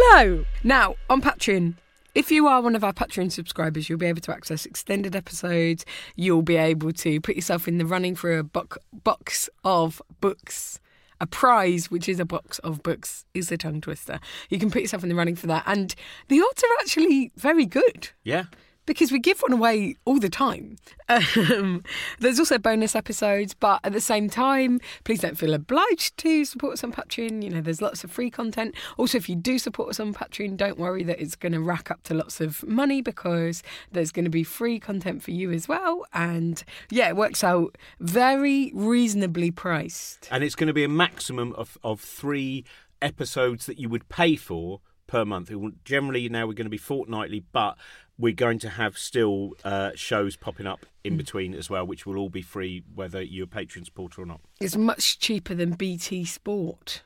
Hello! Now, on Patreon, if you are one of our Patreon subscribers, you'll be able to access extended episodes. You'll be able to put yourself in the running for a bo- box of books. A prize, which is a box of books, is a tongue twister. You can put yourself in the running for that. And the odds are actually very good Yeah. Because we give one away all the time. Um, there's also bonus episodes, but at the same time, please don't feel obliged to support us on Patreon. You know, there's lots of free content. Also, if you do support us on Patreon, don't worry that it's going to rack up to lots of money because there's going to be free content for you as well. And yeah, it works out very reasonably priced. And it's going to be a maximum of, of three episodes that you would pay for per month. Generally, now we're going to be fortnightly, but we're going to have still uh, shows popping up in between as well, which will all be free whether you're a patron supporter or not. It's much cheaper than BT Sport.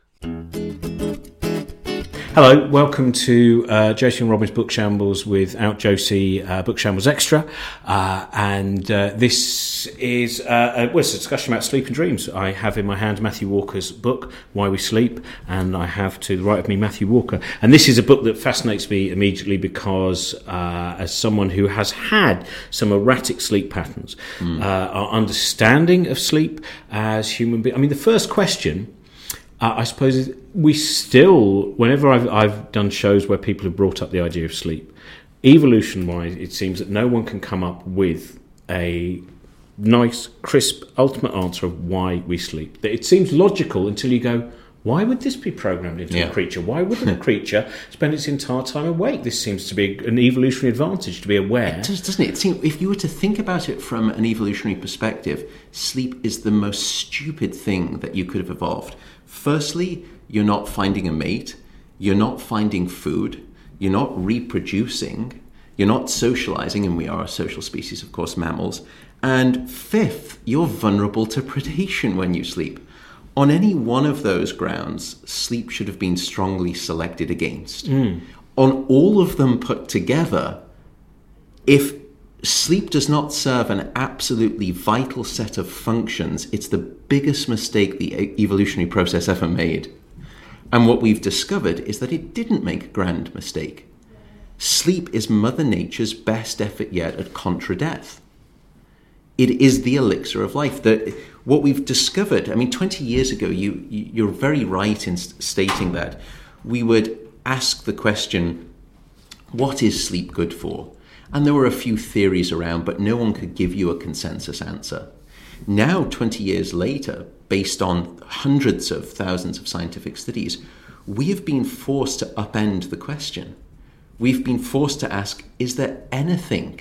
Hello, welcome to uh, Josie and Robin's Book Shambles without Josie uh, Book Shambles Extra. Uh, and uh, this is uh, a, well, a discussion about sleep and dreams. I have in my hand Matthew Walker's book, Why We Sleep, and I have to the right of me Matthew Walker. And this is a book that fascinates me immediately because, uh, as someone who has had some erratic sleep patterns, uh, our understanding of sleep as human beings. I mean, the first question uh, I suppose we still, whenever I've, I've done shows where people have brought up the idea of sleep, evolution wise, it seems that no one can come up with a nice, crisp, ultimate answer of why we sleep. That It seems logical until you go, why would this be programmed into Yeah. a creature? Why wouldn't a creature spend its entire time awake? This seems to be an evolutionary advantage to be aware. It does, doesn't it? it seems, if you were to think about it from an evolutionary perspective, sleep is the most stupid thing that you could have evolved. Firstly, you're not finding a mate, you're not finding food, you're not reproducing, you're not socializing, and we are a social species, of course, mammals. And fifth, you're vulnerable to predation when you sleep. On any one of those grounds, sleep should have been strongly selected against. Hmm. On all of them put together, if sleep does not serve an absolutely vital set of functions, it's the biggest mistake the evolutionary process ever made. And what we've discovered is that it didn't make a grand mistake. Sleep is Mother Nature's best effort yet at contra death. It is the elixir of life. That what we've discovered. I mean, twenty years ago, you- you're very right in stating that we would ask the question, "What is sleep good for?" And there were a few theories around, but no one could give you a consensus answer. Now, 20 years later, based on hundreds of thousands of scientific studies, we have been forced to upend the question. We've been forced to ask is there anything,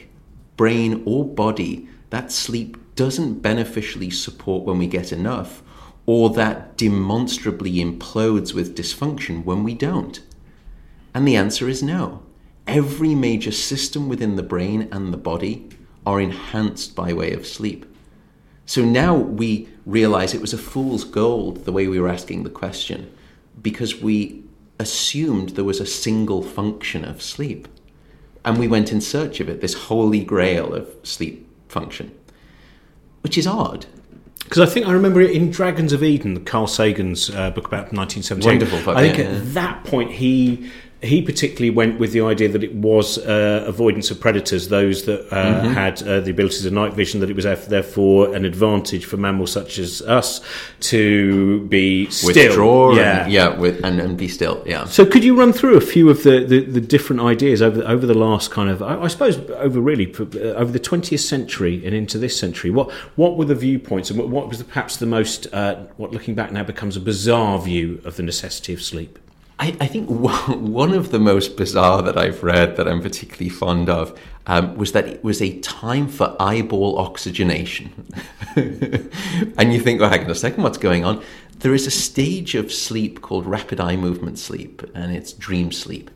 brain or body, that sleep doesn't beneficially support when we get enough, or that demonstrably implodes with dysfunction when we don't? And the answer is no. Every major system within the brain and the body are enhanced by way of sleep. So now we realize it was a fool's gold the way we were asking the question because we assumed there was a single function of sleep. And we went in search of it, this holy grail of sleep function, which is odd. Because I think I remember it in Dragons of Eden, Carl Sagan's uh, book about 1978. Wonderful book, I think yeah, at yeah. that point he he particularly went with the idea that it was uh, avoidance of predators, those that uh, Mm-hmm. had uh, the abilities of night vision, that it was therefore an advantage for mammals such as us to be still. Withdraw, yeah. and, yeah, with, and, and be still, yeah. So, could you run through a few of the, the, the different ideas over the, over the last kind of, I, I suppose, over really uh, over the twentieth century and into this century? What what were the viewpoints, and what, what was the, perhaps the most, uh, what looking back now becomes a bizarre view of the necessity of sleep? I, I think one of the most bizarre that I've read that I'm particularly fond of um, was that it was a time for eyeball oxygenation. and you think, well, hang on a second, what's going on? There is a stage of sleep called rapid eye movement sleep, and it's dream sleep.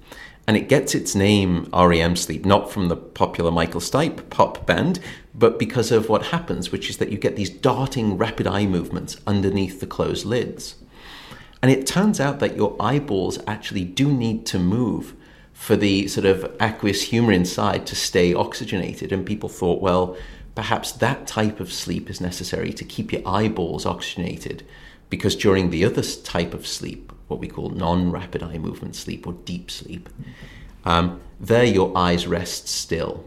And it gets its name REM sleep, not from the popular Michael Stipe pop band, but because of what happens, which is that you get these darting rapid eye movements underneath the closed lids. And it turns out that your eyeballs actually do need to move for the sort of aqueous humor inside to stay oxygenated. And people thought, well, perhaps that type of sleep is necessary to keep your eyeballs oxygenated because during the other type of sleep, what we call non rapid eye movement sleep or deep sleep, um, there your eyes rest still.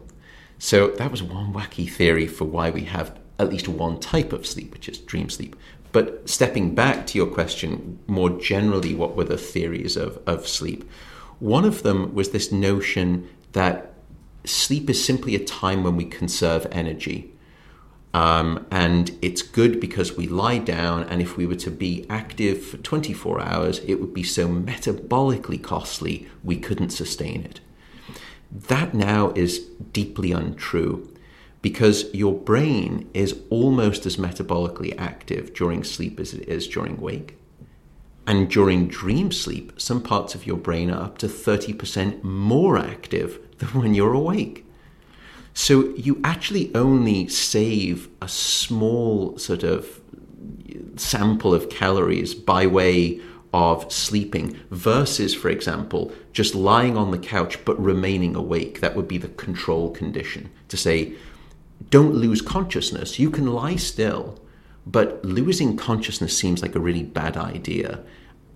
So that was one wacky theory for why we have at least one type of sleep, which is dream sleep. But stepping back to your question, more generally, what were the theories of, of sleep? One of them was this notion that sleep is simply a time when we conserve energy. Um, and it's good because we lie down, and if we were to be active for 24 hours, it would be so metabolically costly we couldn't sustain it. That now is deeply untrue because your brain is almost as metabolically active during sleep as it is during wake. And during dream sleep, some parts of your brain are up to 30% more active than when you're awake. So you actually only save a small sort of sample of calories by way of sleeping versus, for example, just lying on the couch but remaining awake. That would be the control condition to say, don't lose consciousness. You can lie still, but losing consciousness seems like a really bad idea.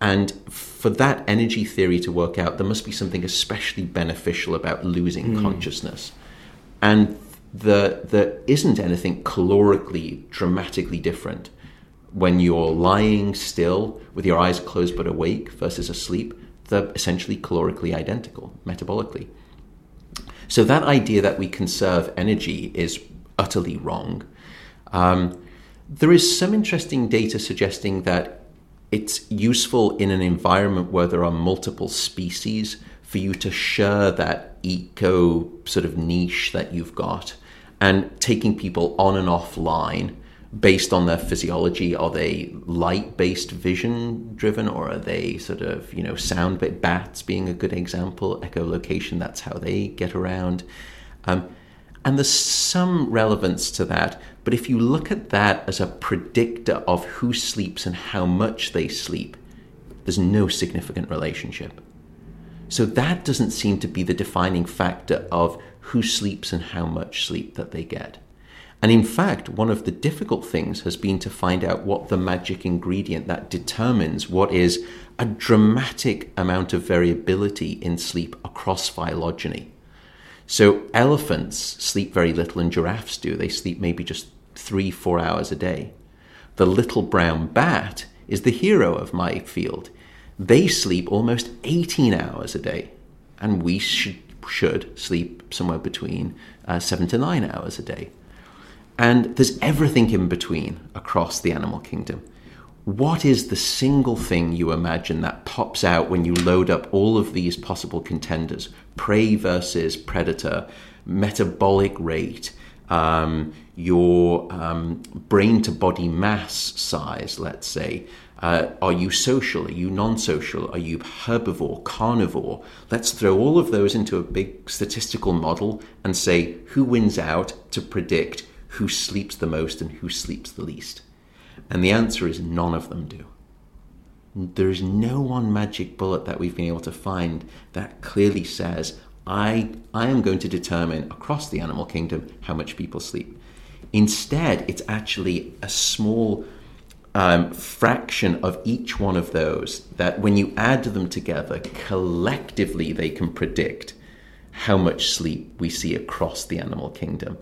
And for that energy theory to work out, there must be something especially beneficial about losing mm. consciousness. And the, there isn't anything calorically dramatically different when you're lying still with your eyes closed but awake versus asleep. They're essentially calorically identical, metabolically. So that idea that we conserve energy is utterly wrong. Um, there is some interesting data suggesting that it's useful in an environment where there are multiple species for you to share that eco sort of niche that you've got and taking people on and offline based on their physiology. Are they light based vision driven or are they sort of you know sound bit bats being a good example echolocation that's how they get around. Um, and there's some relevance to that. But if you look at that as a predictor of who sleeps and how much they sleep, there's no significant relationship. So that doesn't seem to be the defining factor of who sleeps and how much sleep that they get. And in fact, one of the difficult things has been to find out what the magic ingredient that determines what is a dramatic amount of variability in sleep across phylogeny. So elephants sleep very little, and giraffes do. They sleep maybe just three, four hours a day. The little brown bat is the hero of my field. They sleep almost 18 hours a day, and we should, should sleep somewhere between uh, seven to nine hours a day. And there's everything in between across the animal kingdom what is the single thing you imagine that pops out when you load up all of these possible contenders? Prey versus predator metabolic rate um, your um, brain to body mass size let's say. Uh, are you social? Are you non-social? Are you herbivore carnivore? Let's throw all of those into a big statistical model and say who wins out to predict who sleeps the most and who sleeps the least and the answer is none of them do. There is no one magic bullet that we've been able to find that clearly says, I, I am going to determine across the animal kingdom how much people sleep. Instead, it's actually a small um, fraction of each one of those that when you add them together, collectively they can predict how much sleep we see across the animal kingdom.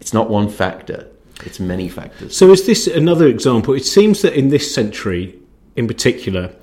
It's not one factor, it's many factors. So, is this another example? It seems that in this century, in particular,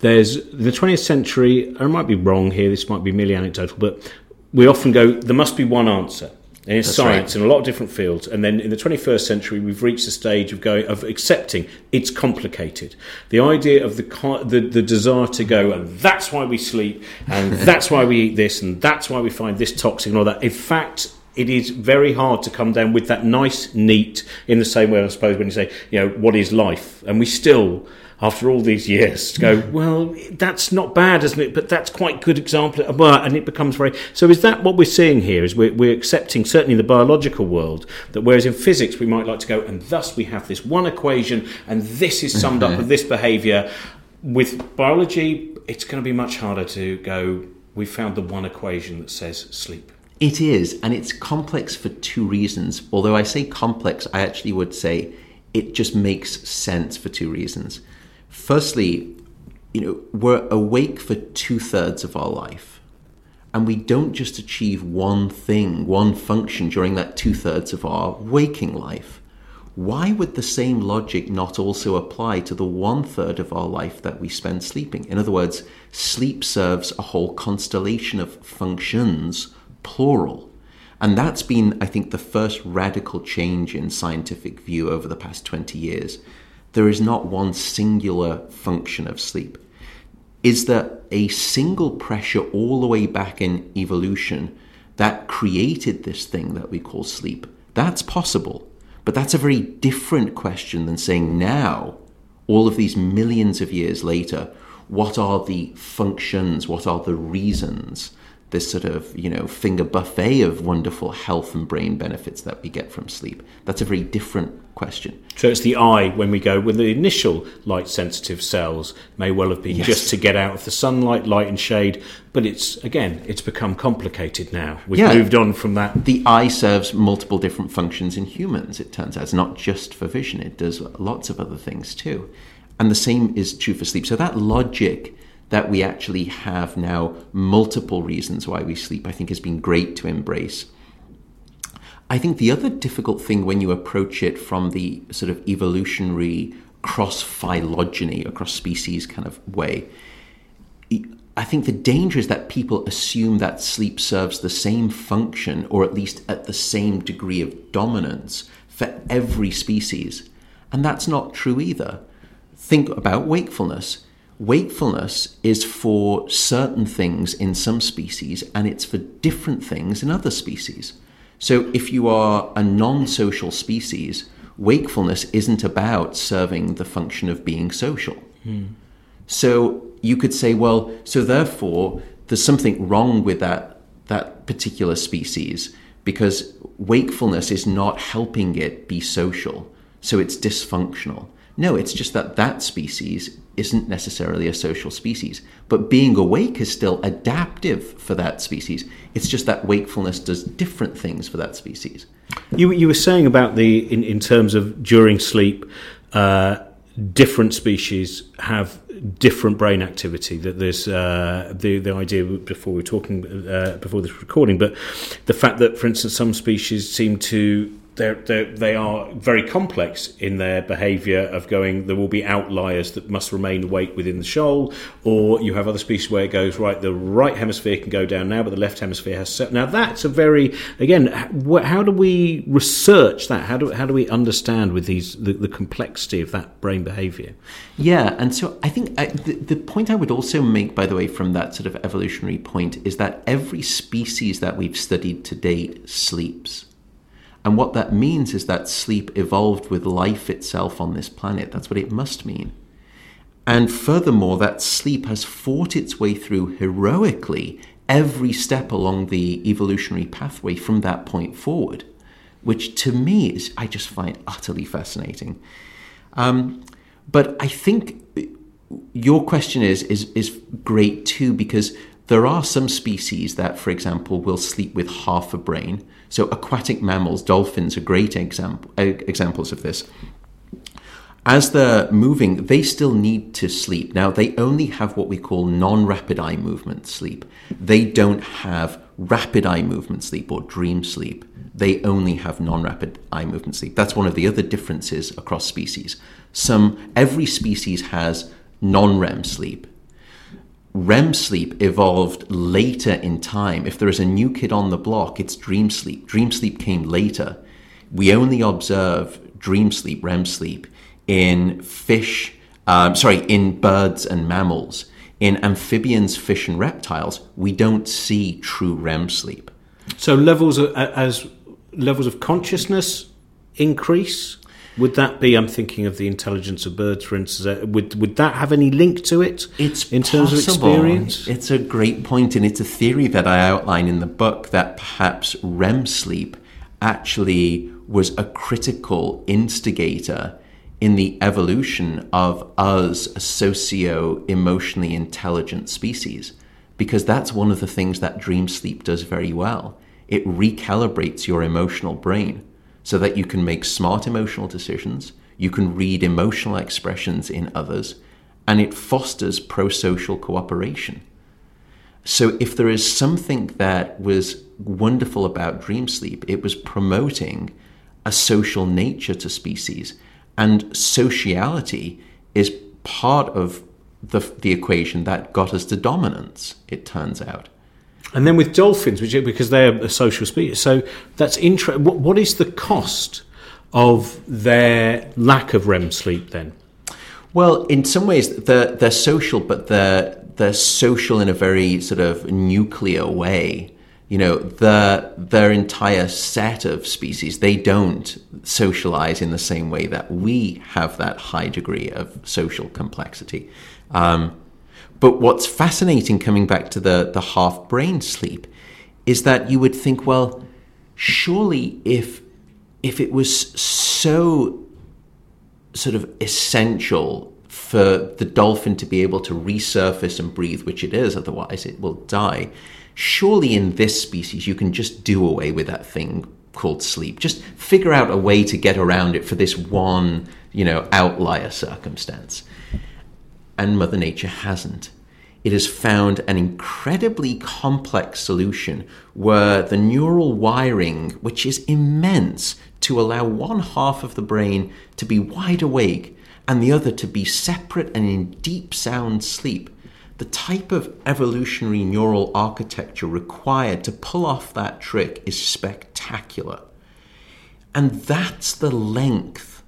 there's the 20th century. I might be wrong here. This might be merely anecdotal, but we often go. There must be one answer. And in science, right. in a lot of different fields, and then in the 21st century, we've reached the stage of going of accepting it's complicated. The idea of the the, the desire to go, and that's why we sleep, and that's why we eat this, and that's why we find this toxic and all that. In fact, it is very hard to come down with that nice, neat, in the same way, I suppose, when you say, you know, what is life? And we still, after all these years, go, well, that's not bad, isn't it? But that's quite good example. And it becomes very. So is that what we're seeing here? Is we're, we're accepting, certainly in the biological world, that whereas in physics we might like to go, and thus we have this one equation, and this is summed up mm-hmm. of this behaviour. With biology, it's going to be much harder to go, we found the one equation that says sleep. It is, and it's complex for two reasons. Although I say complex, I actually would say it just makes sense for two reasons. Firstly, you know, we're awake for two thirds of our life, and we don't just achieve one thing, one function during that two thirds of our waking life. Why would the same logic not also apply to the one third of our life that we spend sleeping? In other words, sleep serves a whole constellation of functions, plural. And that's been, I think, the first radical change in scientific view over the past 20 years. There is not one singular function of sleep. Is there a single pressure all the way back in evolution that created this thing that we call sleep? That's possible. But that's a very different question than saying now, all of these millions of years later, what are the functions, what are the reasons this sort of you know finger buffet of wonderful health and brain benefits that we get from sleep? That's a very different question. So it's the eye when we go with the initial light sensitive cells may well have been yes. just to get out of the sunlight light and shade but it's again it's become complicated now. We've yeah. moved on from that. The eye serves multiple different functions in humans it turns out. It's not just for vision it does lots of other things too. And the same is true for sleep. So that logic that we actually have now multiple reasons why we sleep, I think has been great to embrace. I think the other difficult thing when you approach it from the sort of evolutionary cross phylogeny, across species kind of way, I think the danger is that people assume that sleep serves the same function, or at least at the same degree of dominance, for every species. And that's not true either. Think about wakefulness wakefulness is for certain things in some species and it's for different things in other species. So if you are a non social species, wakefulness isn't about serving the function of being social. Hmm. So you could say, well, so therefore there's something wrong with that, that particular species because wakefulness is not helping it be social. So it's dysfunctional. No, it's just that that species isn't necessarily a social species. But being awake is still adaptive for that species. It's just that wakefulness does different things for that species. You, you were saying about the, in, in terms of during sleep, uh, different species have different brain activity. That there's uh, the the idea before we were talking uh, before this recording, but the fact that, for instance, some species seem to they're, they're, they are very complex in their behaviour of going, there will be outliers that must remain awake within the shoal, or you have other species where it goes, right, the right hemisphere can go down now, but the left hemisphere has. Set. Now, that's a very, again, how do we research that? How do, how do we understand with these the, the complexity of that brain behaviour? Yeah, and so I think I, the, the point I would also make, by the way, from that sort of evolutionary point, is that every species that we've studied to date sleeps. And what that means is that sleep evolved with life itself on this planet. That's what it must mean. And furthermore, that sleep has fought its way through heroically every step along the evolutionary pathway from that point forward, which to me is, I just find utterly fascinating. Um, but I think your question is, is, is great too, because there are some species that, for example, will sleep with half a brain. So, aquatic mammals, dolphins are great example, examples of this. As they're moving, they still need to sleep. Now, they only have what we call non rapid eye movement sleep. They don't have rapid eye movement sleep or dream sleep. They only have non rapid eye movement sleep. That's one of the other differences across species. Some, every species has non REM sleep REM sleep evolved later in time. If there is a new kid on the block, it's dream sleep. Dream sleep came later. We only observe dream sleep, REM sleep, in fish, um, sorry, in birds and mammals. In amphibians, fish, and reptiles, we don't see true REM sleep. So levels of, as levels of consciousness increase would that be? I'm thinking of the intelligence of birds, for instance. Uh, would would that have any link to it? It's in terms possible. of experience. It's a great point, and it's a theory that I outline in the book that perhaps REM sleep actually was a critical instigator in the evolution of us, a socio emotionally intelligent species, because that's one of the things that dream sleep does very well. It recalibrates your emotional brain so that you can make smart emotional decisions, you can read emotional expressions in others, and it fosters pro social cooperation. So, if there is something that was wonderful about dream sleep, it was promoting a social nature to species. And sociality is part of the, the equation that got us to dominance, it turns out. And then with dolphins, which because they're a social species, so that's interesting. What, what is the cost of their lack of REM sleep then? Well, in some ways, they're, they're social, but they're, they're social in a very sort of nuclear way. You know, the, their entire set of species, they don't socialize in the same way that we have that high degree of social complexity. Um, but what's fascinating coming back to the, the half brain sleep is that you would think, well, surely if if it was so sort of essential for the dolphin to be able to resurface and breathe, which it is, otherwise it will die. Surely in this species, you can just do away with that thing called sleep. Just figure out a way to get around it for this one, you know, outlier circumstance. And Mother Nature hasn't. It has found an incredibly complex solution where the neural wiring, which is immense, to allow one half of the brain to be wide awake and the other to be separate and in deep sound sleep. The type of evolutionary neural architecture required to pull off that trick is spectacular. And that's the length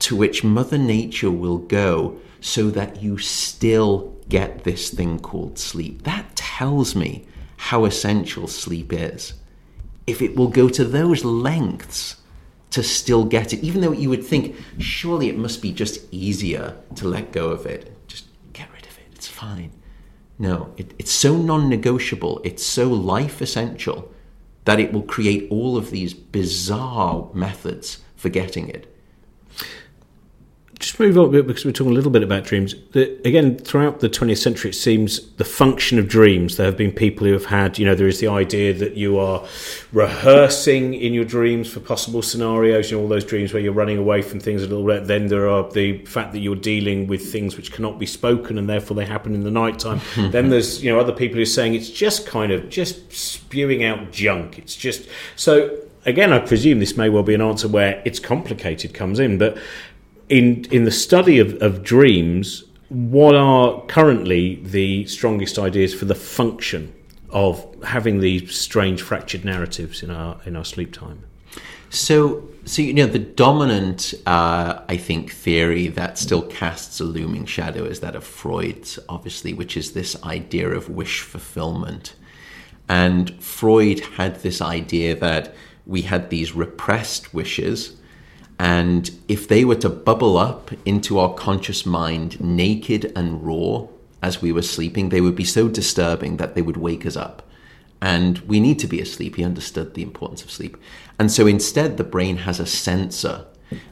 to which Mother Nature will go so that you still get this thing called sleep. That tells me how essential sleep is. If it will go to those lengths to still get it, even though you would think, surely it must be just easier to let go of it. Just get rid of it, it's fine. No, it, it's so non negotiable, it's so life essential that it will create all of these bizarre methods for getting it just move on a bit because we're talking a little bit about dreams. The, again, throughout the 20th century, it seems the function of dreams. There have been people who have had, you know, there is the idea that you are rehearsing in your dreams for possible scenarios, you know, all those dreams where you're running away from things a little bit. Then there are the fact that you're dealing with things which cannot be spoken and therefore they happen in the night time. then there's, you know, other people who are saying it's just kind of just spewing out junk. It's just so again, I presume this may well be an answer where it's complicated comes in, but in in the study of, of dreams, what are currently the strongest ideas for the function of having these strange fractured narratives in our in our sleep time? So, so you know, the dominant, uh, I think, theory that still casts a looming shadow is that of Freud's, obviously, which is this idea of wish fulfillment. And Freud had this idea that we had these repressed wishes and if they were to bubble up into our conscious mind naked and raw as we were sleeping, they would be so disturbing that they would wake us up. And we need to be asleep. He understood the importance of sleep. And so instead, the brain has a censor,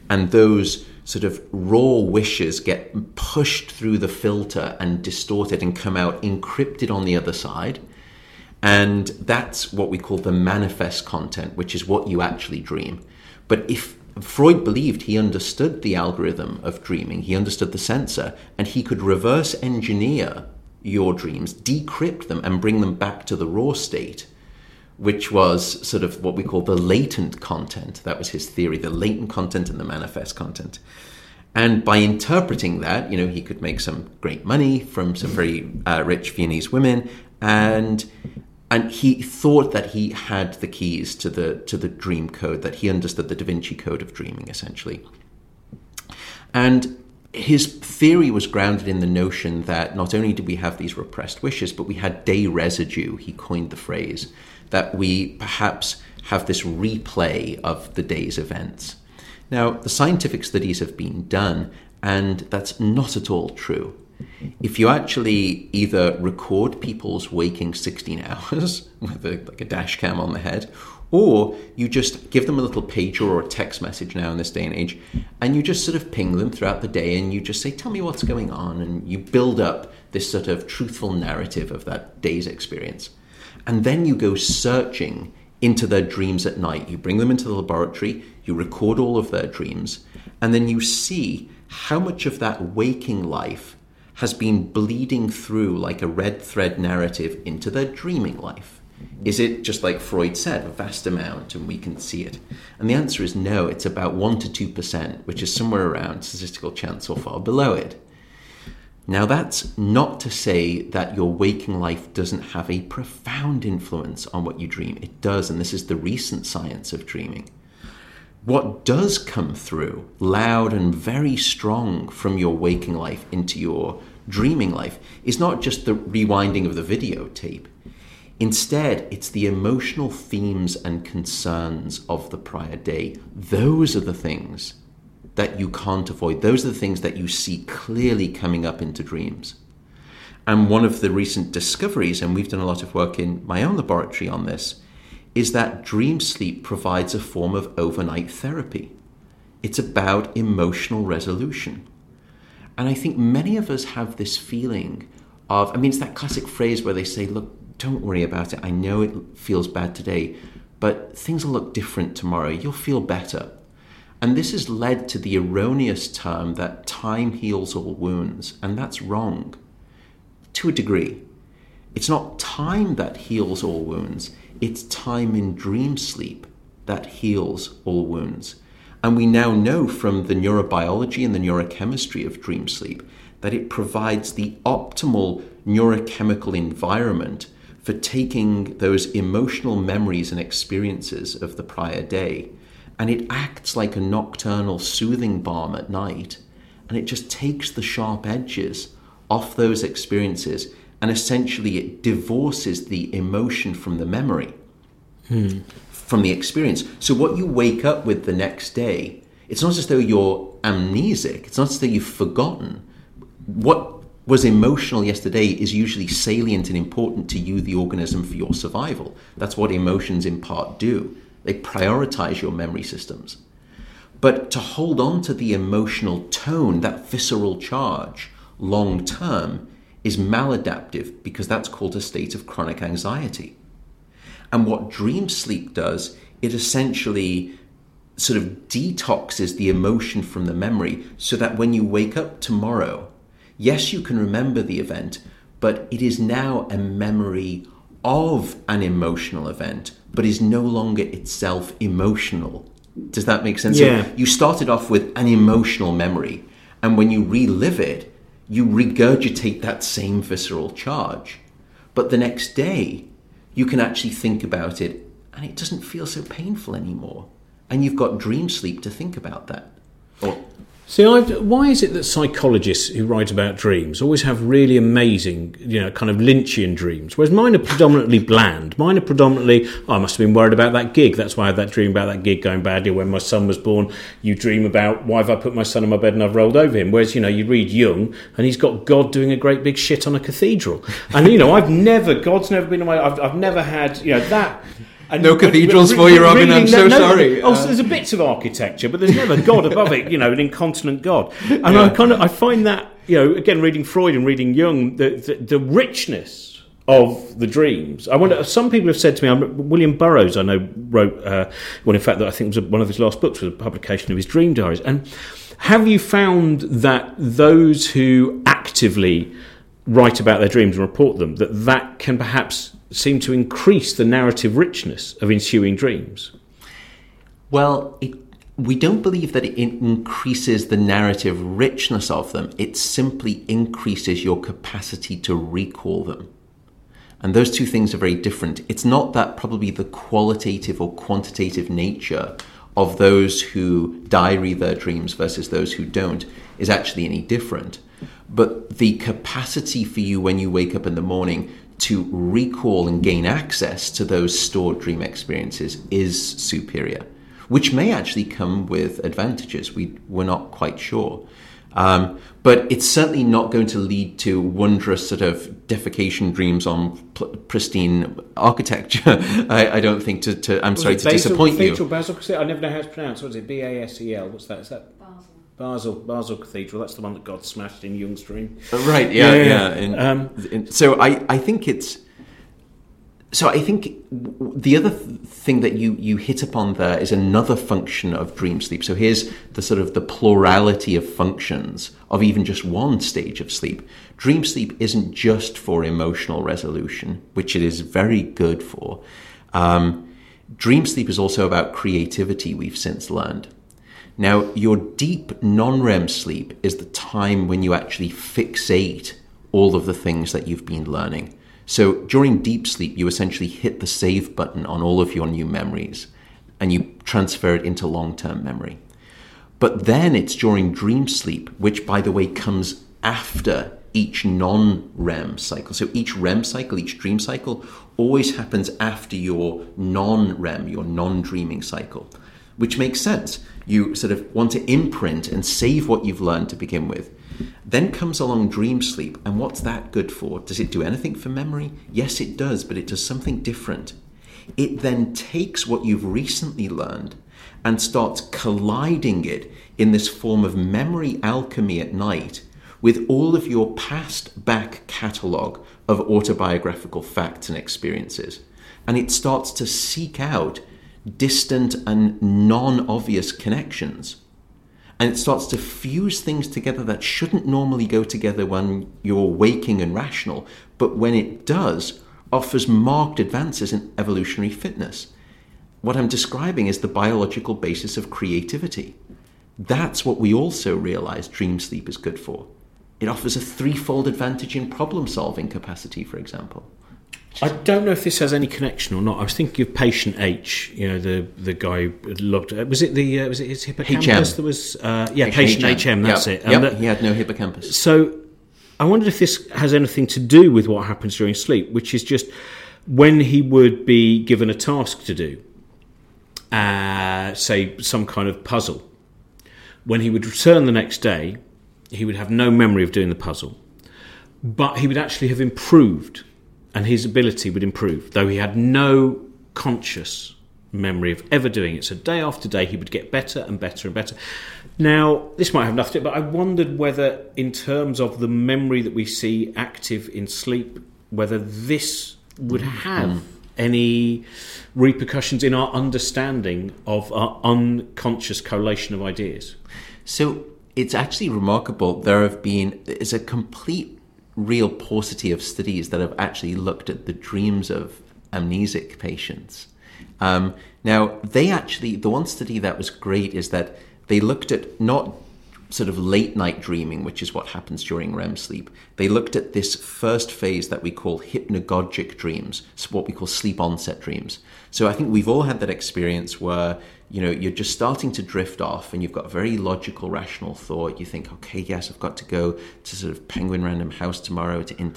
and those sort of raw wishes get pushed through the filter and distorted and come out encrypted on the other side. And that's what we call the manifest content, which is what you actually dream. But if Freud believed he understood the algorithm of dreaming, he understood the censor, and he could reverse engineer your dreams, decrypt them, and bring them back to the raw state, which was sort of what we call the latent content. That was his theory the latent content and the manifest content. And by interpreting that, you know, he could make some great money from some very uh, rich Viennese women. And and he thought that he had the keys to the to the dream code that he understood the da vinci code of dreaming essentially. And his theory was grounded in the notion that not only did we have these repressed wishes but we had day residue he coined the phrase that we perhaps have this replay of the day's events. Now the scientific studies have been done and that's not at all true if you actually either record people's waking 16 hours with a, like a dash cam on the head, or you just give them a little pager or a text message now in this day and age, and you just sort of ping them throughout the day and you just say, Tell me what's going on, and you build up this sort of truthful narrative of that day's experience. And then you go searching into their dreams at night. You bring them into the laboratory, you record all of their dreams, and then you see how much of that waking life has been bleeding through like a red thread narrative into their dreaming life? Is it just like Freud said, a vast amount and we can see it? And the answer is no, it's about 1% to 2%, which is somewhere around statistical chance or far below it. Now, that's not to say that your waking life doesn't have a profound influence on what you dream. It does, and this is the recent science of dreaming. What does come through loud and very strong from your waking life into your dreaming life is not just the rewinding of the videotape. Instead, it's the emotional themes and concerns of the prior day. Those are the things that you can't avoid. Those are the things that you see clearly coming up into dreams. And one of the recent discoveries, and we've done a lot of work in my own laboratory on this, is that dream sleep provides a form of overnight therapy. It's about emotional resolution. And I think many of us have this feeling of, I mean, it's that classic phrase where they say, look, don't worry about it. I know it feels bad today, but things will look different tomorrow. You'll feel better. And this has led to the erroneous term that time heals all wounds, and that's wrong to a degree. It's not time that heals all wounds, it's time in dream sleep that heals all wounds. And we now know from the neurobiology and the neurochemistry of dream sleep that it provides the optimal neurochemical environment for taking those emotional memories and experiences of the prior day and it acts like a nocturnal soothing balm at night, and it just takes the sharp edges off those experiences, and essentially it divorces the emotion from the memory, hmm. from the experience. So what you wake up with the next day, it's not as though you're amnesic, it's not as though you've forgotten. What was emotional yesterday is usually salient and important to you, the organism, for your survival. That's what emotions in part do. They prioritize your memory systems. But to hold on to the emotional tone, that visceral charge, long term, is maladaptive because that's called a state of chronic anxiety. And what dream sleep does, it essentially sort of detoxes the emotion from the memory so that when you wake up tomorrow, yes, you can remember the event, but it is now a memory of an emotional event, but is no longer itself emotional. Does that make sense? Yeah. So you started off with an emotional memory, and when you relive it, you regurgitate that same visceral charge. But the next day, you can actually think about it, and it doesn't feel so painful anymore. And you've got dream sleep to think about that. Or See, I've, why is it that psychologists who write about dreams always have really amazing, you know, kind of Lynchian dreams, whereas mine are predominantly bland? Mine are predominantly, oh, I must have been worried about that gig. That's why I had that dream about that gig going badly. When my son was born, you dream about why have I put my son in my bed and I've rolled over him. Whereas, you know, you read Jung and he's got God doing a great big shit on a cathedral. And, you know, I've never, God's never been in my, I've, I've never had, you know, that and no cathedrals re- for you, Robin. I'm so no, sorry. Oh, so there's a bits of architecture, but there's never God above it. You know, an incontinent God. And yeah. I kind of I find that you know again reading Freud and reading Jung the, the, the richness of the dreams. I wonder. Some people have said to me, I'm, William Burroughs, I know, wrote uh, well. In fact, that I think was one of his last books was a publication of his dream diaries. And have you found that those who actively write about their dreams and report them that that can perhaps seem to increase the narrative richness of ensuing dreams? Well, it, we don't believe that it increases the narrative richness of them. It simply increases your capacity to recall them. And those two things are very different. It's not that probably the qualitative or quantitative nature of those who diary their dreams versus those who don't is actually any different. But the capacity for you when you wake up in the morning to recall and gain access to those stored dream experiences is superior, which may actually come with advantages. We, we're not quite sure. Um, but it's certainly not going to lead to wondrous sort of defecation dreams on pl- pristine architecture. I, I, don't think to. to I'm was sorry to disappoint you. Basel, I never know how it's pronounced. What is it? B A S E L. What's that? Is that Basel? Basel, Basel Cathedral. That's the one that God smashed in Jung's dream. Uh, right. Yeah. Yeah. yeah. In, um, in, so I, I think it's so I think the other thing that you, you hit upon there is another function of dream sleep. So here's the sort of the plurality of functions of even just one stage of sleep. Dream sleep isn't just for emotional resolution, which it is very good for. Um, dream sleep is also about creativity, we've since learned. Now, your deep non REM sleep is the time when you actually fixate all of the things that you've been learning. So during deep sleep, you essentially hit the save button on all of your new memories and you transfer it into long term memory. But then it's during dream sleep, which, by the way, comes after each non REM cycle. So each REM cycle, each dream cycle, always happens after your non REM, your non dreaming cycle, which makes sense. You sort of want to imprint and save what you've learned to begin with. Then comes along dream sleep, and what's that good for? Does it do anything for memory? Yes, it does, but it does something different. It then takes what you've recently learned and starts colliding it in this form of memory alchemy at night with all of your past back catalogue of autobiographical facts and experiences. And it starts to seek out distant and non obvious connections and it starts to fuse things together that shouldn't normally go together when you're waking and rational, but when it does, offers marked advances in evolutionary fitness. What I'm describing is the biological basis of creativity. That's what we also realize dream sleep is good for. It offers a threefold advantage in problem solving capacity, for example. I don't know if this has any connection or not. I was thinking of patient H. You know, the the guy who looked. Uh, was it the uh, was it his hippocampus HM. that was? Uh, yeah, patient HM. that's Yep, it. And Yep, that- he had no hippocampus. so I wondered if this has anything to do with what happens during sleep, which is just when he would be given a task to do, uh, say some kind of puzzle. When he would return the next day, he would have no memory of doing the puzzle, but he would actually have improved, and his ability would improve, though he had no conscious memory of ever doing it. So day after day, he would get better and better and better. Now, this might have nothing to do, but I wondered whether, in terms of the memory that we see active in sleep, whether this would have any repercussions in our understanding of our unconscious collation of ideas. So it's actually remarkable. There have been is a complete real paucity of studies that have actually looked at the dreams of amnesic patients. Um, now they actually the one study that was great is that they looked at not sort of late night dreaming, which is what happens during REM sleep. They looked at this first phase that we call hypnagogic dreams, so what we call sleep onset dreams. So I think we've all had that experience where you know you're just starting to drift off and you've got very logical rational thought. You think okay yes i've got to go to sort of penguin random house tomorrow to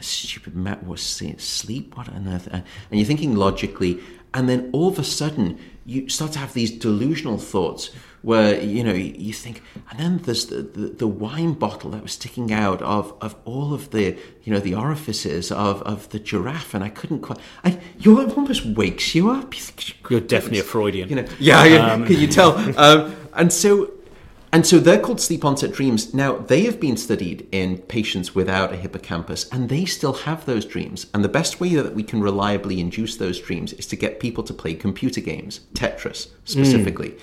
stupid Matt was sleep? What on earth? Uh, and you're thinking logically and then all of a sudden you start to have these delusional thoughts where you know you think and then there's the, the, the wine bottle that was sticking out of, of all of the you know the orifices of, of the giraffe and I couldn't quite I, you almost wakes you up You're definitely a Freudian. you know, yeah, yeah can you tell? Um, and so, and so they're called sleep onset dreams. Now they have been studied in patients without a hippocampus, and they still have those dreams. And the best way that we can reliably induce those dreams is to get people to play computer games, Tetris specifically.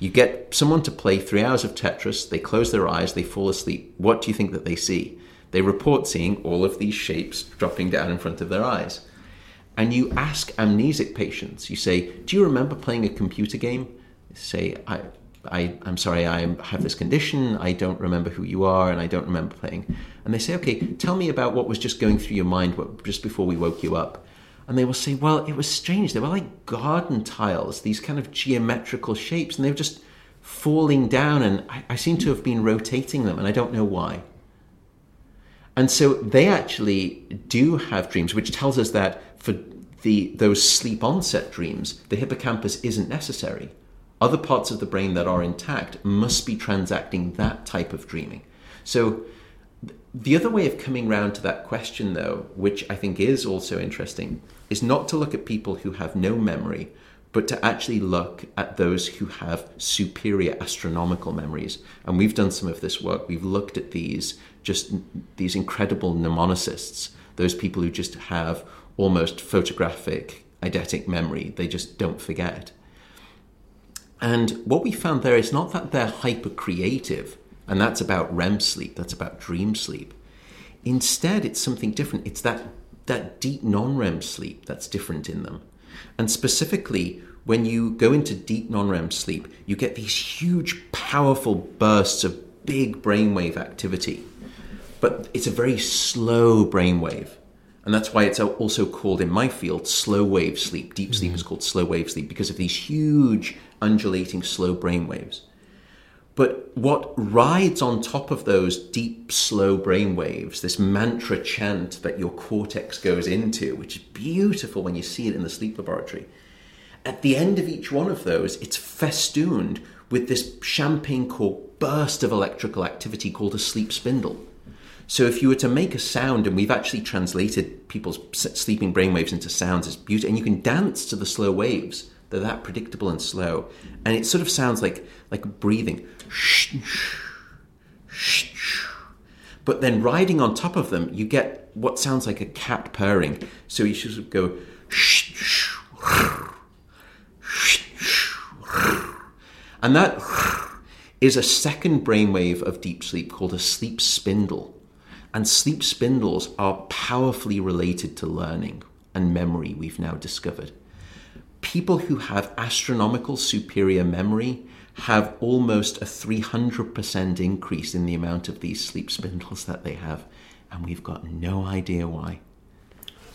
You get someone to play three hours of Tetris, they close their eyes, they fall asleep. What do you think that they see? They report seeing all of these shapes dropping down in front of their eyes and you ask amnesic patients, you say, Do you remember playing a computer game? They say, I, I, I'm sorry, I have this condition, I don't remember who you are, and I don't remember playing. And they say, Okay, tell me about what was just going through your mind just before we woke you up. And they will say, Well, it was strange. They were like garden tiles, these kind of geometrical shapes, and they were just falling down, and I, I seem to have been rotating them, and I don't know why. And so they actually do have dreams, which tells us that for the those sleep onset dreams, the hippocampus isn't necessary. Other parts of the brain that are intact must be transacting that type of dreaming. So the other way of coming round to that question, though, which I think is also interesting, is not to look at people who have no memory, but to actually look at those who have superior astronomical memories. And we've done some of this work. We've looked at these just these incredible mnemonicists, those people who just have almost photographic eidetic memory. They just don't forget. And what we found there is not that they're hyper creative, and that's about REM sleep, that's about dream sleep. Instead, it's something different. It's that, that deep non REM sleep that's different in them. And specifically, when you go into deep non REM sleep, you get these huge, powerful bursts of big brainwave activity. But it's a very slow brainwave. And that's why it's also called in my field slow wave sleep. Deep sleep mm. is called slow wave sleep because of these huge undulating slow brain waves. But what rides on top of those deep, slow brain waves, this mantra chant that your cortex goes into, which is beautiful when you see it in the sleep laboratory, at the end of each one of those, it's festooned with this champagne cork burst of electrical activity called a sleep spindle. So if you were to make a sound, and we've actually translated people's sleeping brainwaves into sounds it's beautiful, and you can dance to the slow waves. They're that predictable and slow, and it sort of sounds like like breathing. But then riding on top of them, you get what sounds like a cat purring. So you should go. And that is a second brainwave of deep sleep called a sleep spindle. And sleep spindles are powerfully related to learning and memory, we've now discovered. People who have astronomical superior memory have almost a 300% increase in the amount of these sleep spindles that they have, and we've got no idea why.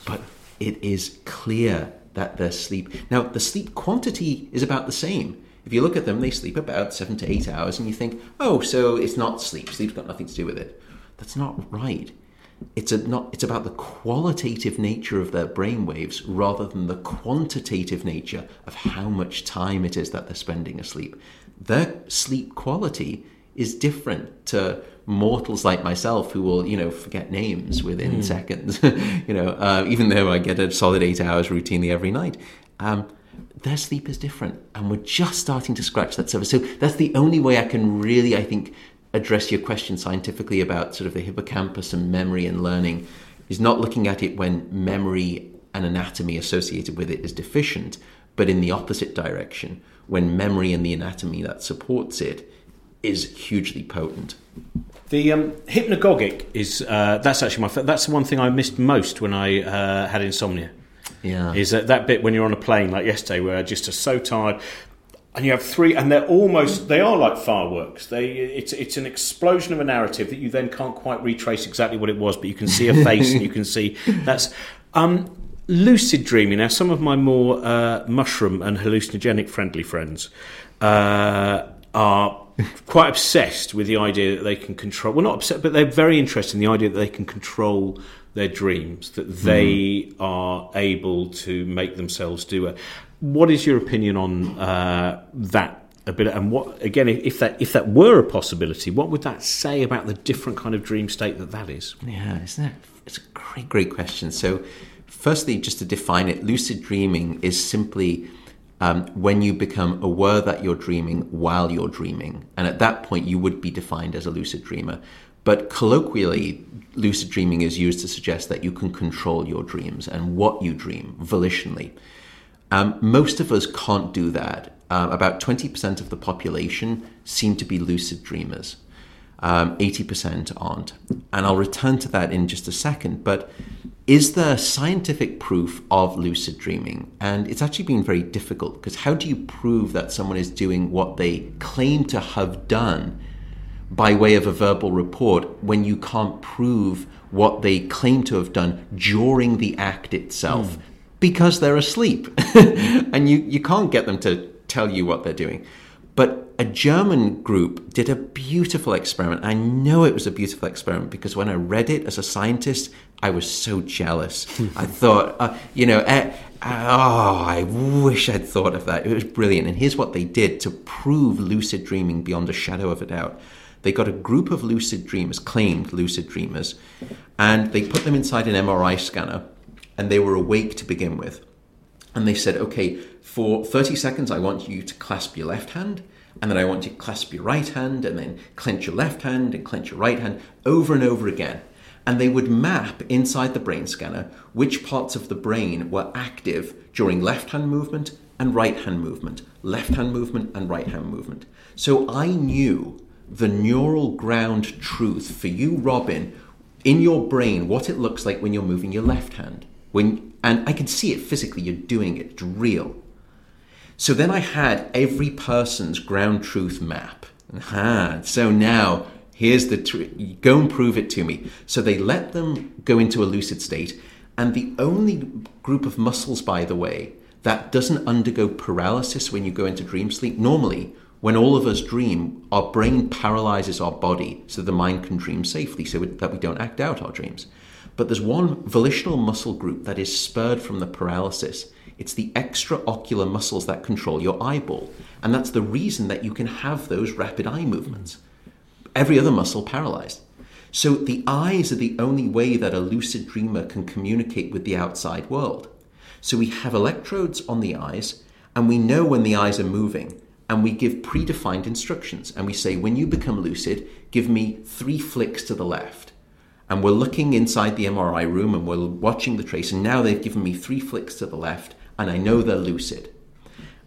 But it is clear that their sleep. Now, the sleep quantity is about the same. If you look at them, they sleep about seven to eight hours, and you think, oh, so it's not sleep. Sleep's got nothing to do with it. That's not right. It's, a, not, it's about the qualitative nature of their brainwaves rather than the quantitative nature of how much time it is that they're spending asleep. Their sleep quality is different to mortals like myself who will, you know, forget names within mm. seconds. you know, uh, even though I get a solid eight hours routinely every night. Um, their sleep is different, and we're just starting to scratch that surface. So that's the only way I can really, I think, address your question scientifically about sort of the hippocampus and memory and learning is not looking at it when memory and anatomy associated with it is deficient, but in the opposite direction, when memory and the anatomy that supports it is hugely potent. The um, hypnagogic is uh, that's actually my that's the one thing I missed most when I uh, had insomnia. Yeah, is that that bit when you're on a plane like yesterday where I just are so tired and you have three, and they're almost they are like fireworks. They it's it's an explosion of a narrative that you then can't quite retrace exactly what it was, but you can see a face and you can see that's um, lucid dreaming. Now, some of my more uh, mushroom and hallucinogenic friendly friends uh, are quite obsessed with the idea that they can control. Well, not upset, but they're very interested in the idea that they can control their dreams, that they mm. are able to make themselves do it. What is your opinion on uh, that? A bit, and what again? If that if that were a possibility, what would that say about the different kind of dream state that that is? Yeah, isn't it? It's a great, great question. So, firstly, just to define it, lucid dreaming is simply um, when you become aware that you're dreaming while you're dreaming, and at that point, you would be defined as a lucid dreamer. But colloquially, lucid dreaming is used to suggest that you can control your dreams and what you dream volitionally. Um, most of us can't do that. Uh, about 20% of the population seem to be lucid dreamers. Um, 80% aren't. And I'll return to that in just a second. But is there scientific proof of lucid dreaming? And it's actually been very difficult because how do you prove that someone is doing what they claim to have done by way of a verbal report when you can't prove what they claim to have done during the act itself? Mm because they're asleep. and you, you can't get them to tell you what they're doing. But a German group did a beautiful experiment. I know it was a beautiful experiment because when I read it as a scientist, I was so jealous. I thought, uh, you know, uh, oh, I wish I'd thought of that. It was brilliant. And here's what they did to prove lucid dreaming beyond a shadow of a doubt. They got a group of lucid dreamers, claimed lucid dreamers, and they put them inside an MRI scanner and they were awake to begin with. And they said, okay, for 30 seconds, I want you to clasp your left hand, and then I want you to clasp your right hand, and then clench your left hand and clench your right hand over and over again. and they would map inside the brain scanner which parts of the brain were active during left hand movement and right hand movement, left hand movement and right hand movement. So I knew the neural ground truth for you, Robin, in your brain, what it looks like when you're moving your left hand. When, and I can see it physically, you're doing it, it's real. So then I had every person's ground truth map. Aha, so now here's the tr- go and prove it to me. So they let them go into a lucid state, and the only group of muscles, by the way, that doesn't undergo paralysis when you go into dream sleep. Normally, when all of us dream, our brain paralyzes our body so the mind can dream safely, so that we don't act out our dreams. But there's one volitional muscle group that is spurred from the paralysis. It's the extraocular muscles that control your eyeball. And that's the reason that you can have those rapid eye movements. Every other muscle paralyzed. So the eyes are the only way that a lucid dreamer can communicate with the outside world. So we have electrodes on the eyes, and we know when the eyes are moving, and we give predefined instructions. And we say, when you become lucid, give me three flicks to the left. And we're looking inside the MRI room and we're watching the trace, and now they've given me three flicks to the left, and I know they're lucid.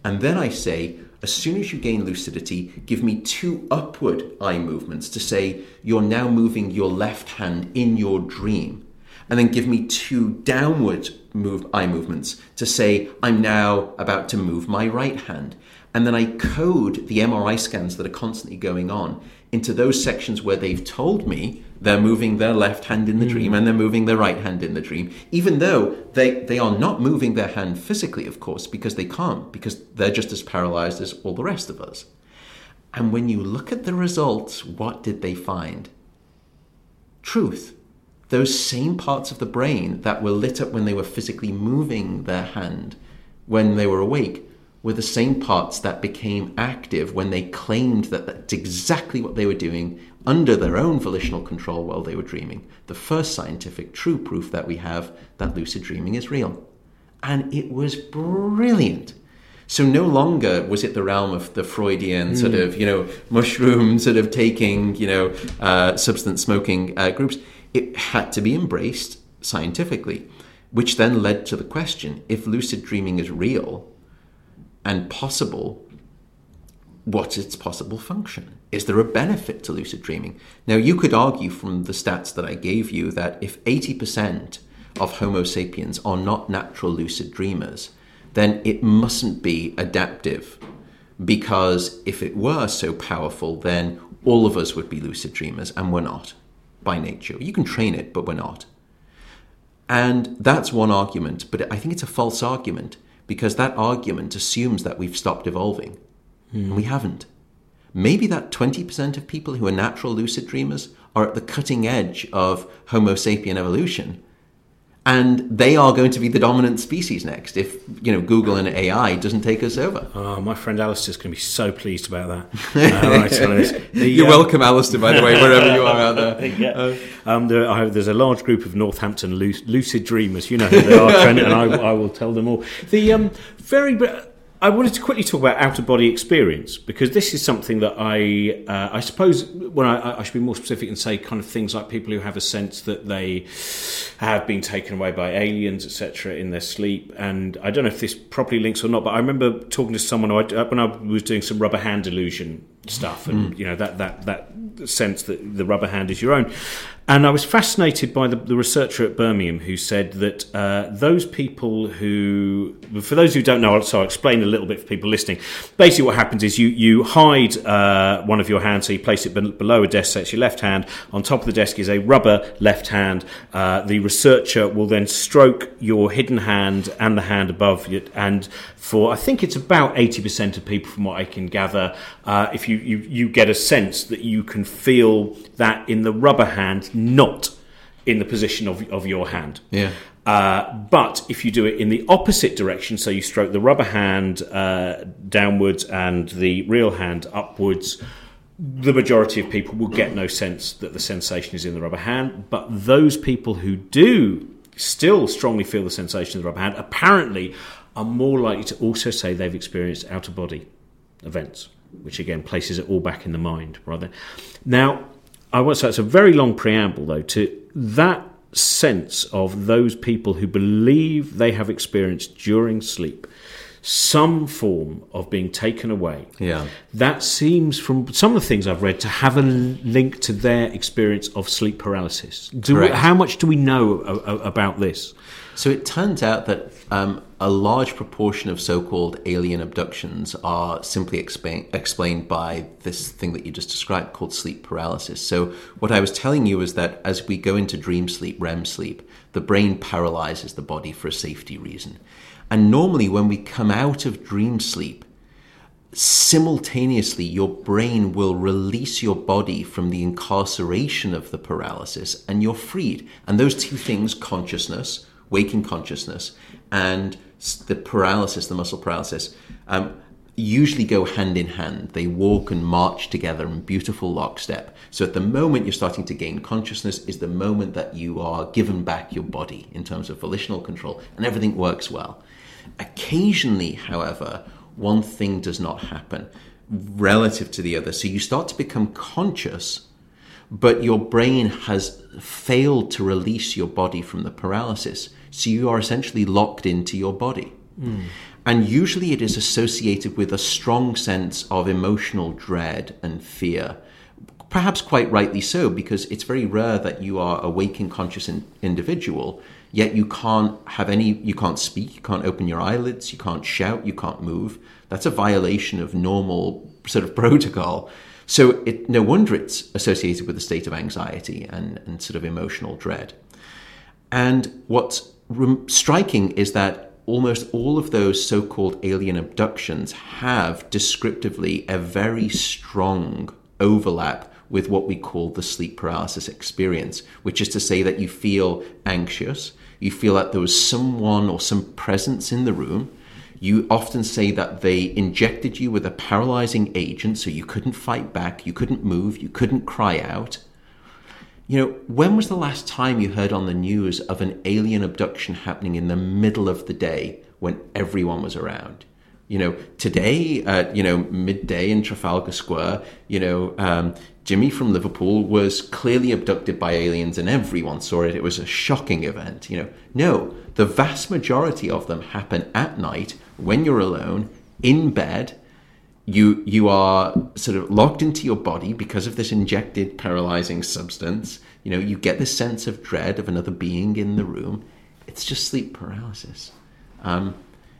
And then I say, as soon as you gain lucidity, give me two upward eye movements to say you're now moving your left hand in your dream. And then give me two downward move eye movements to say I'm now about to move my right hand. And then I code the MRI scans that are constantly going on into those sections where they've told me they're moving their left hand in the mm. dream and they're moving their right hand in the dream, even though they, they are not moving their hand physically, of course, because they can't, because they're just as paralyzed as all the rest of us. And when you look at the results, what did they find? Truth. Those same parts of the brain that were lit up when they were physically moving their hand when they were awake were the same parts that became active when they claimed that that's exactly what they were doing under their own volitional control while they were dreaming. The first scientific true proof that we have that lucid dreaming is real. And it was brilliant. So no longer was it the realm of the Freudian sort hmm. of, you know, mushroom sort of taking, you know, uh, substance smoking uh, groups. It had to be embraced scientifically, which then led to the question if lucid dreaming is real, and possible, what's its possible function? Is there a benefit to lucid dreaming? Now, you could argue from the stats that I gave you that if 80% of Homo sapiens are not natural lucid dreamers, then it mustn't be adaptive. Because if it were so powerful, then all of us would be lucid dreamers, and we're not by nature. You can train it, but we're not. And that's one argument, but I think it's a false argument because that argument assumes that we've stopped evolving. Mm. And we haven't. Maybe that 20% of people who are natural lucid dreamers are at the cutting edge of Homo sapien evolution and they are going to be the dominant species next if you know Google and AI doesn't take us over. Oh, my friend Alistair's going to be so pleased about that. uh, right, the, You're um, welcome, Alistair. By the way, wherever you are out there. yeah. uh, um, there I, there's a large group of Northampton lucid dreamers. You know who they are, Trent, and I, I, will tell them all. The um, very I wanted to quickly talk about out of body experience because this is something that I, uh, I suppose, when I, I, should be more specific and say kind of things like people who have a sense that they have been taken away by aliens, etc., in their sleep. And I don't know if this properly links or not, but I remember talking to someone I, when I was doing some rubber hand illusion stuff, and mm. you know that that that sense that the rubber hand is your own. And I was fascinated by the, the researcher at Birmingham who said that uh, those people who, for those who don't know, so I'll explain a little bit for people listening. Basically, what happens is you you hide uh, one of your hands, so you place it below a desk, so it's your left hand. On top of the desk is a rubber left hand. Uh, the researcher will then stroke your hidden hand and the hand above it, and for I think it's about eighty percent of people, from what I can gather, uh, if you, you you get a sense that you can feel that in the rubber hand not in the position of, of your hand. Yeah. Uh, but if you do it in the opposite direction, so you stroke the rubber hand uh, downwards and the real hand upwards, the majority of people will get no sense that the sensation is in the rubber hand. But those people who do still strongly feel the sensation in the rubber hand apparently are more likely to also say they've experienced out of body events, which again places it all back in the mind, rather. Now, I want to say it's a very long preamble, though, to that sense of those people who believe they have experienced during sleep some form of being taken away. Yeah. That seems, from some of the things I've read, to have a link to their experience of sleep paralysis. Do we, how much do we know a, a, about this? So it turns out that um, a large proportion of so-called alien abductions are simply explain, explained by this thing that you just described called sleep paralysis. So what I was telling you is that as we go into dream sleep, REM sleep, the brain paralyzes the body for a safety reason. And normally when we come out of dream sleep, simultaneously your brain will release your body from the incarceration of the paralysis and you're freed. And those two things, consciousness, waking consciousness, and the paralysis, the muscle paralysis, um, usually go hand in hand. They walk and march together in beautiful lockstep. So at the moment you're starting to gain consciousness is the moment that you are given back your body in terms of volitional control and everything works well. Occasionally, however, one thing does not happen relative to the other. So you start to become conscious, but your brain has failed to release your body from the paralysis. So you are essentially locked into your body. And usually it is associated with a strong sense of emotional dread and fear. Perhaps quite rightly so, because it's very rare that you are a waking, conscious in- individual, yet you can't have any, you can't speak, you can't open your eyelids, you can't shout, you can't move. That's a violation of normal sort of protocol. So it, no wonder it's associated with a state of anxiety and, and sort of emotional dread. And what's rem- striking is that almost all of those so called alien abductions have descriptively a very strong overlap with what we call the sleep paralysis experience, which is to say that you feel anxious, you feel that there was someone or some presence in the room. You often say that they injected you with a paralyzing agent so you couldn't fight back, you couldn't move, you couldn't cry out. You know, when was the last time you heard on the news of an alien abduction happening in the middle of the day when everyone was around? You know, today, uh, you know, midday in Trafalgar Square, you know, um, Jimmy from Liverpool was clearly abducted by aliens and everyone saw it. It was a shocking event, you know. No, the vast majority of them happen at night when you're alone, in bed, you you are sort of locked into your body because of this injected paralyzing substance. You know you get this sense of dread of another being in the room. It's just sleep paralysis. Um,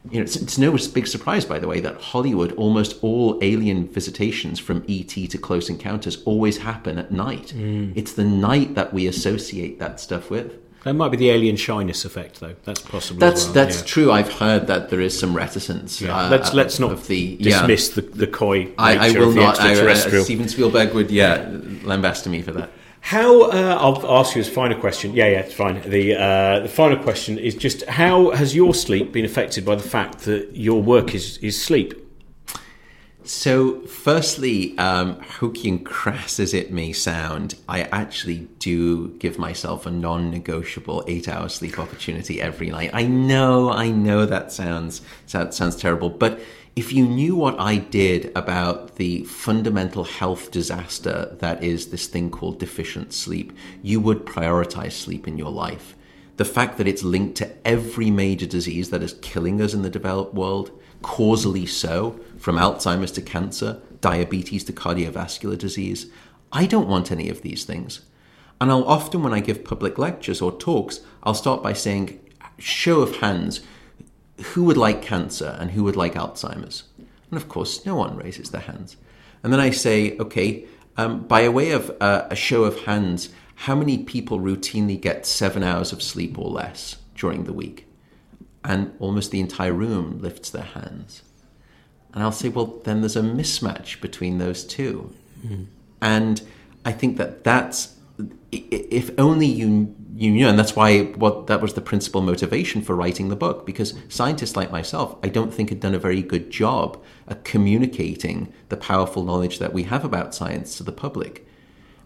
you know it's, it's no big surprise by the way that hollywood almost all alien visitations from et to close encounters always happen at night. It's the night that we associate that stuff with That might be the alien shyness effect, though. That's possible. that's as well, that's yeah. true i've heard that there is some reticence Yeah. uh, let's let's not of the yeah. dismiss the, the coy I, I will of the not. I, uh. Steven Spielberg would, yeah, lambast me for that. How uh, I'll ask you as final question. Yeah, yeah, it's fine. The uh, the final question is just how has your sleep been affected by the fact that your work is is sleep? So, firstly, um, hokey and crass as it may sound, I actually do give myself a non-negotiable eight-hour sleep opportunity every night. I know, I know that sounds that sounds terrible, but if you knew what I did about the fundamental health disaster that is this thing called deficient sleep, you would prioritize sleep in your life. The fact that it's linked to every major disease that is killing us in the developed world, causally so, from Alzheimer's to cancer, diabetes to cardiovascular disease. I don't want any of these things. And I'll often, when I give public lectures or talks, I'll start by saying, show of hands, who would like cancer and who would like Alzheimer's? And of course, no one raises their hands. And then I say, okay, um, by a way of uh, a show of hands, how many people routinely get seven hours of sleep or less during the week? And almost the entire room lifts their hands. And I'll say, well, then there's a mismatch between those 2 hmm. And I think that that's, if only you, you knew, and that's why what that was the principal motivation for writing the book, because scientists like myself, I don't think had done a very good job at communicating the powerful knowledge that we have about science to the public.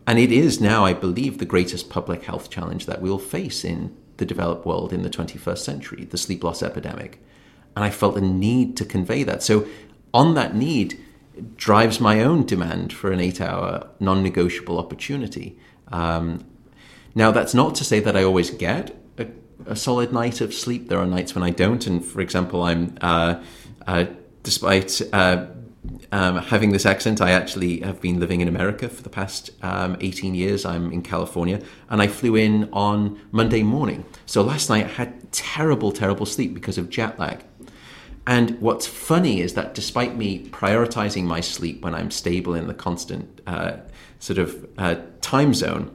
And it is now, I believe, the greatest public health challenge that we'll face in the developed world in the 21st century, the sleep loss epidemic. And I felt a need to convey that. So, on that need drives my own demand for an eight hour non negotiable opportunity. Um, Now, that's not to say that I always get a, a solid night of sleep. There are nights when I don't. And for example, I'm, uh, uh, despite uh, um, having this accent, I actually have been living in America for the past um, 18 years. I'm in California, and I flew in on Monday morning. So last night I had terrible, terrible sleep because of jet lag. And what's funny is that despite me prioritizing my sleep when I'm stable in the constant uh, sort of uh, time zone,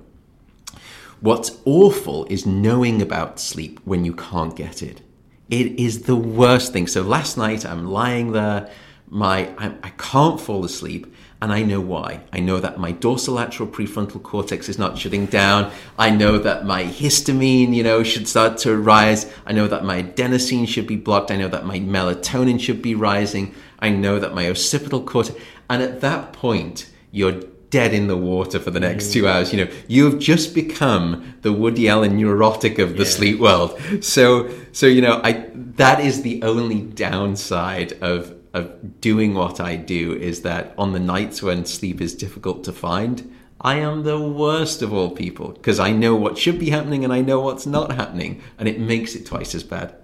what's awful is knowing about sleep when you can't get it. It is the worst thing. So last night I'm lying there, my I, I can't fall asleep, and I know why. I know that my dorsolateral prefrontal cortex is not shutting down. I know that my histamine, you know, should start to rise. I know that my adenosine should be blocked. I know that my melatonin should be rising. I know that my occipital cortex. And at that point, you're dead in the water for the next mm. two hours. You know, you've just become the Woody Allen neurotic of the Yeah. sleep world. So, so you know, I that is the only downside of of doing what I do is that on the nights when sleep is difficult to find, I am the worst of all people because I know what should be happening and I know what's not happening, and it makes it twice as bad.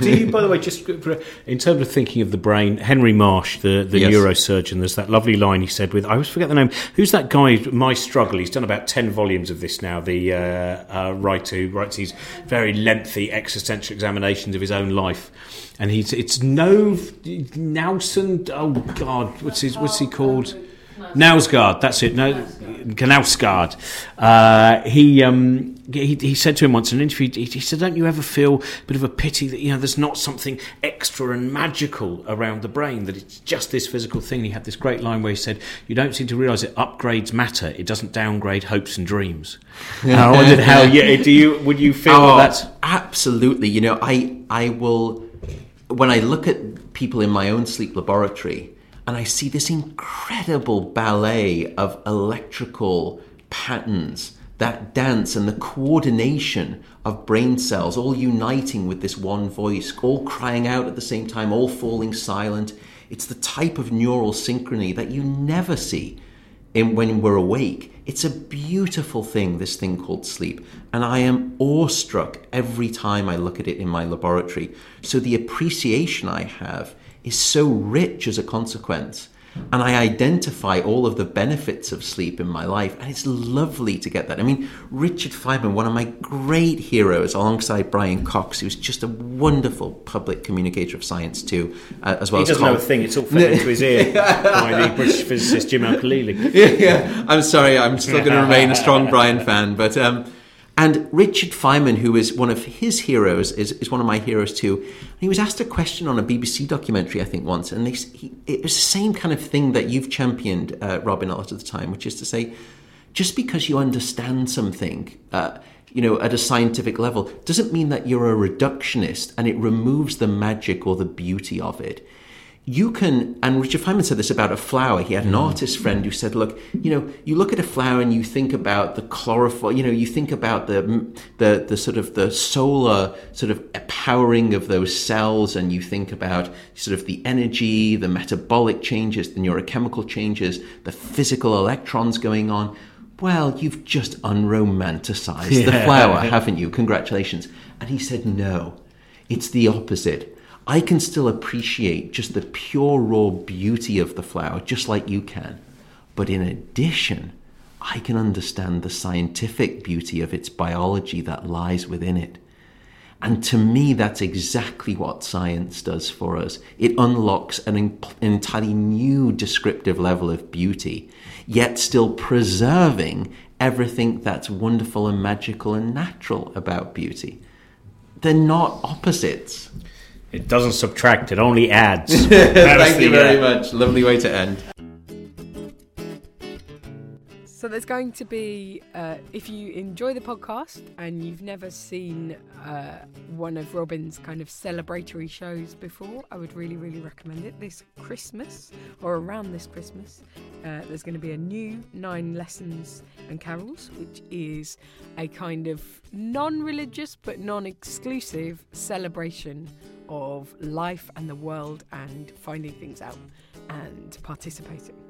Do you, by the way, just for, in terms of thinking of the brain, Henry Marsh, the, the Yes. neurosurgeon, there's that lovely line he said with, I always forget the name, who's that guy, My Struggle? He's done about 10 volumes of this now, the uh, uh, writer who writes these very lengthy existential examinations of his own life. And he's, it's Nov, Nelson, oh God, what's, his, what's he called? Nausgard, that's it. No, Knausgard. Uh, he, um, he he said to him once in an interview. He, he said, "Don't you ever feel a bit of a pity that you know there's not something extra and magical around the brain? That it's just this physical thing." And he had this great line where he said, "You don't seem to realise it upgrades matter. It doesn't downgrade hopes and dreams." And I wondered how. Yeah, do you would you feel Oh, that's absolutely. You know, I I will when I look at people in my own sleep laboratory and I see this incredible ballet of electrical patterns that dance and the coordination of brain cells all uniting with this one voice, all crying out at the same time, all falling silent. It's the type of neural synchrony that you never see in, when we're awake. It's a beautiful thing, this thing called sleep. And I am awestruck every time I look at it in my laboratory. So the appreciation I have is so rich as a consequence. And I identify all of the benefits of sleep in my life. And it's lovely to get that. I mean, Richard Feynman, one of my great heroes, alongside Brian Cox, who's just a wonderful public communicator of science, too, uh, as well he as doesn't Col- know a thing. It's all fed into his ear by the British physicist Jim Al-Khalili. yeah, yeah. I'm sorry, I'm still going to remain a strong Brian fan, but um, and Richard Feynman, who is one of his heroes, is, is one of my heroes too. And he was asked a question on a BBC documentary, I think, once, and he, it was the same kind of thing that you've championed, uh, Robin, a lot of the time, which is to say, just because you understand something. Uh, you know, at a scientific level, doesn't mean that you're a reductionist and it removes the magic or the beauty of it you can and richard feynman said this about a flower. He had an mm. artist friend who said look you know you look at a flower and you think about the chlorophyll you know you think about the the the sort of the solar sort of powering of those cells and you think about sort of the energy the metabolic changes the neurochemical changes the physical electrons going on. Well you've just unromanticized the flower haven't you? Congratulations. And he said no it's the opposite. I can still appreciate just the pure raw beauty of the flower, just like you can. But in addition, I can understand the scientific beauty of its biology that lies within it. And to me, that's exactly what science does for us. It unlocks an en- entirely new descriptive level of beauty, yet still preserving everything that's wonderful and magical and natural about beauty. They're not opposites. It doesn't subtract; it only adds. Thank you very uh, much. Lovely way to end. So there's going to be, uh, if you enjoy the podcast and you've never seen uh, one of Robin's kind of celebratory shows before, I would really, really recommend it. This Christmas or around this Christmas, uh, there's going to be a new Nine Lessons and Carols, which is a kind of non-religious but non-exclusive celebration of life and the world and finding things out and participating.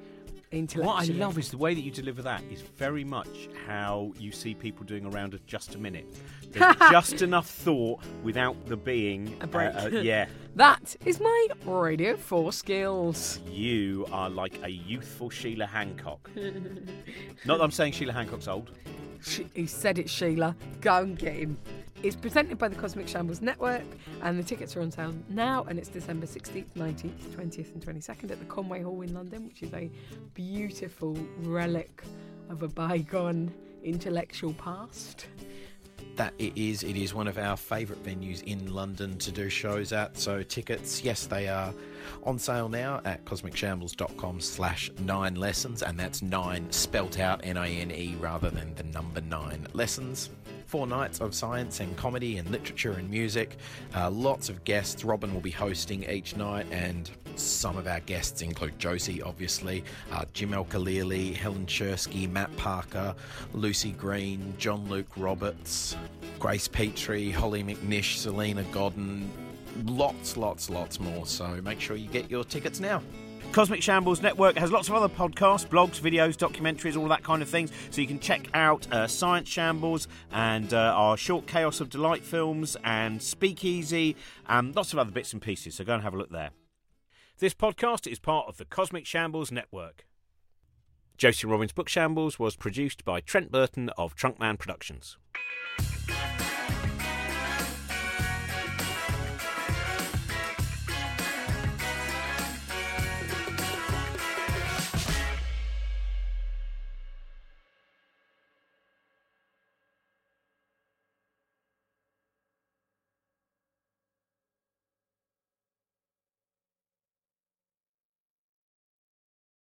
What I love is the way that you deliver that is very much how you see people doing a round of just a minute. There's just enough thought without the being A break. uh, uh, yeah, That is my Radio 4 skills. you are like a youthful Sheila Hancock. Not that I'm saying Sheila Hancock's old. She, he said it, Sheila. Go and get him. It's presented by the Cosmic Shambles Network, and the tickets are on sale now. And it's December 16th, 19th, 20th, and 22nd at the Conway Hall in London, which is a beautiful relic of a bygone intellectual past. that it is. It is one of our favourite venues in London to do shows at. So tickets, yes, they are on sale now at cosmicshambles.com slash nine lessons, and that's nine spelt out N-I-N-E rather than the number nine lessons. Four nights of science and comedy and literature and music. Uh, lots of guests. Robin will be hosting each night, and some of our guests include Josie, obviously, uh, Jim Al-Khalili, Helen Czerski, Matt Parker, Lucy Green, John Luke Roberts, Grace Petrie, Hollie McNish, Salena Godden, lots, lots, lots more. So make sure you get your tickets now. Cosmic Shambles Network has lots of other podcasts, blogs, videos, documentaries, all that kind of things. So you can check out uh, Science Shambles and uh, our short Chaos of Delight films and Speakeasy and lots of other bits and pieces. So go and have a look there. This podcast is part of the Cosmic Shambles Network. Josie Robbins Book Shambles was produced by Trent Burton of Trunkman Productions.